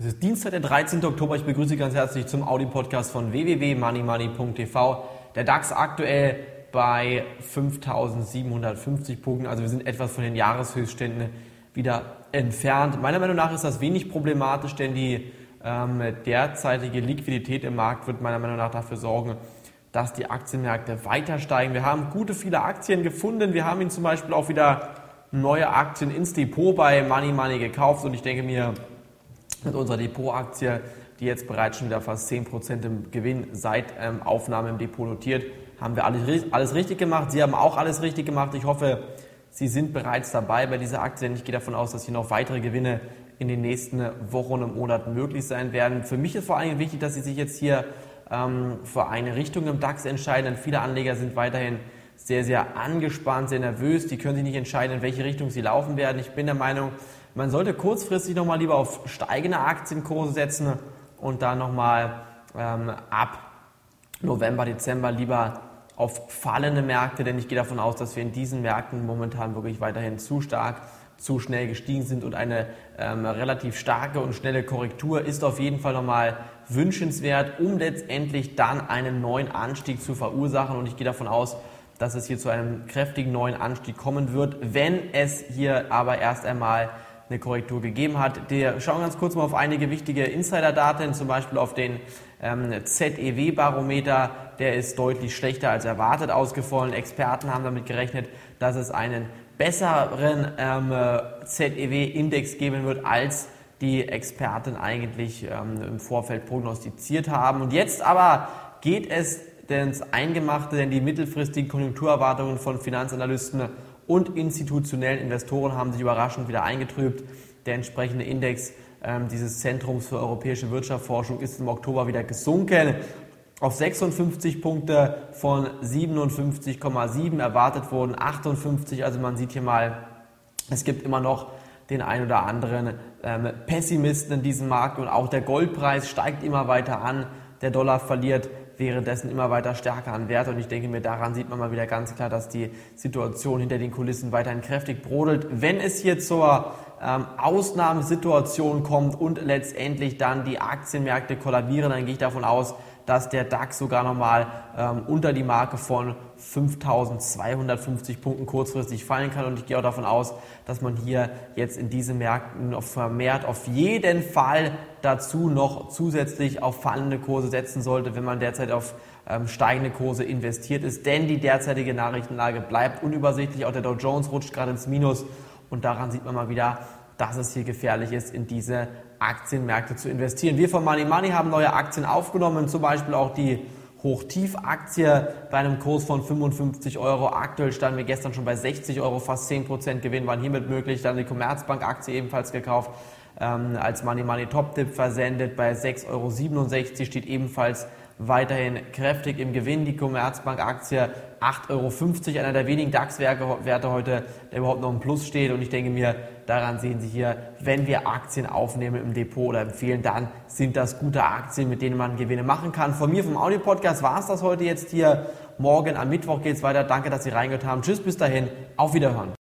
Es ist Dienstag, der 13. Oktober. Ich begrüße Sie ganz herzlich zum Audi-Podcast von www.moneymoney.tv. Der DAX aktuell bei 5.750 Punkten. Also wir sind etwas von den Jahreshöchstständen wieder entfernt. Meiner Meinung nach ist das wenig problematisch, denn die ähm, derzeitige Liquidität im Markt wird meiner Meinung nach dafür sorgen, dass die Aktienmärkte weiter steigen. Wir haben gute viele Aktien gefunden. Wir haben ihnen zum Beispiel auch wieder neue Aktien ins Depot bei Money Money gekauft und ich denke mir, mit unserer Depotaktie, die jetzt bereits schon wieder fast 10% im Gewinn seit ähm, Aufnahme im Depot notiert, haben wir alles, alles richtig gemacht. Sie haben auch alles richtig gemacht. Ich hoffe, Sie sind bereits dabei bei dieser Aktie, denn ich gehe davon aus, dass hier noch weitere Gewinne in den nächsten Wochen und Monaten möglich sein werden. Für mich ist vor allem wichtig, dass Sie sich jetzt hier ähm, für eine Richtung im DAX entscheiden, denn viele Anleger sind weiterhin sehr, sehr angespannt, sehr nervös. Die können sich nicht entscheiden, in welche Richtung sie laufen werden. Ich bin der Meinung, man sollte kurzfristig nochmal lieber auf steigende Aktienkurse setzen und dann nochmal ähm, ab November, Dezember lieber auf fallende Märkte, denn ich gehe davon aus, dass wir in diesen Märkten momentan wirklich weiterhin zu stark, zu schnell gestiegen sind und eine ähm, relativ starke und schnelle Korrektur ist auf jeden Fall nochmal wünschenswert, um letztendlich dann einen neuen Anstieg zu verursachen. Und ich gehe davon aus, dass es hier zu einem kräftigen neuen Anstieg kommen wird, wenn es hier aber erst einmal eine Korrektur gegeben hat. Wir schauen ganz kurz mal auf einige wichtige Insider-Daten, zum Beispiel auf den ähm, ZEW-Barometer. Der ist deutlich schlechter als erwartet ausgefallen. Experten haben damit gerechnet, dass es einen besseren ähm, ZEW-Index geben wird, als die Experten eigentlich ähm, im Vorfeld prognostiziert haben. Und jetzt aber geht es ins Eingemachte, denn die mittelfristigen Konjunkturerwartungen von Finanzanalysten und institutionellen Investoren haben sich überraschend wieder eingetrübt. Der entsprechende Index ähm, dieses Zentrums für europäische Wirtschaftsforschung ist im Oktober wieder gesunken auf 56 Punkte von 57,7 erwartet wurden 58. Also man sieht hier mal, es gibt immer noch den ein oder anderen ähm, Pessimisten in diesem Markt und auch der Goldpreis steigt immer weiter an. Der Dollar verliert währenddessen immer weiter stärker an Wert. Und ich denke mir, daran sieht man mal wieder ganz klar, dass die Situation hinter den Kulissen weiterhin kräftig brodelt. Wenn es hier zur ähm, Ausnahmesituation kommt und letztendlich dann die Aktienmärkte kollabieren, dann gehe ich davon aus, dass der DAX sogar nochmal ähm, unter die Marke von 5250 Punkten kurzfristig fallen kann. Und ich gehe auch davon aus, dass man hier jetzt in diesen Märkten noch vermehrt auf jeden Fall dazu noch zusätzlich auf fallende Kurse setzen sollte, wenn man derzeit auf ähm, steigende Kurse investiert ist. Denn die derzeitige Nachrichtenlage bleibt unübersichtlich. Auch der Dow Jones rutscht gerade ins Minus. Und daran sieht man mal wieder, dass es hier gefährlich ist, in diese Aktienmärkte zu investieren. Wir von Money Money haben neue Aktien aufgenommen, zum Beispiel auch die Hochtief-Aktie bei einem Kurs von 55 Euro. Aktuell standen wir gestern schon bei 60 Euro, fast 10% Gewinn waren hiermit möglich. Dann die Commerzbank-Aktie ebenfalls gekauft, ähm, als Money Money Top-Tipp versendet bei 6,67 Euro, steht ebenfalls weiterhin kräftig im Gewinn. Die Commerzbank-Aktie 8,50 Euro, einer der wenigen DAX-Werte heute, der überhaupt noch im Plus steht. Und ich denke mir, daran sehen Sie hier, wenn wir Aktien aufnehmen im Depot oder empfehlen, dann sind das gute Aktien, mit denen man Gewinne machen kann. Von mir vom Audio-Podcast war es das heute jetzt hier. Morgen am Mittwoch geht es weiter. Danke, dass Sie reingehört haben. Tschüss, bis dahin. Auf Wiederhören.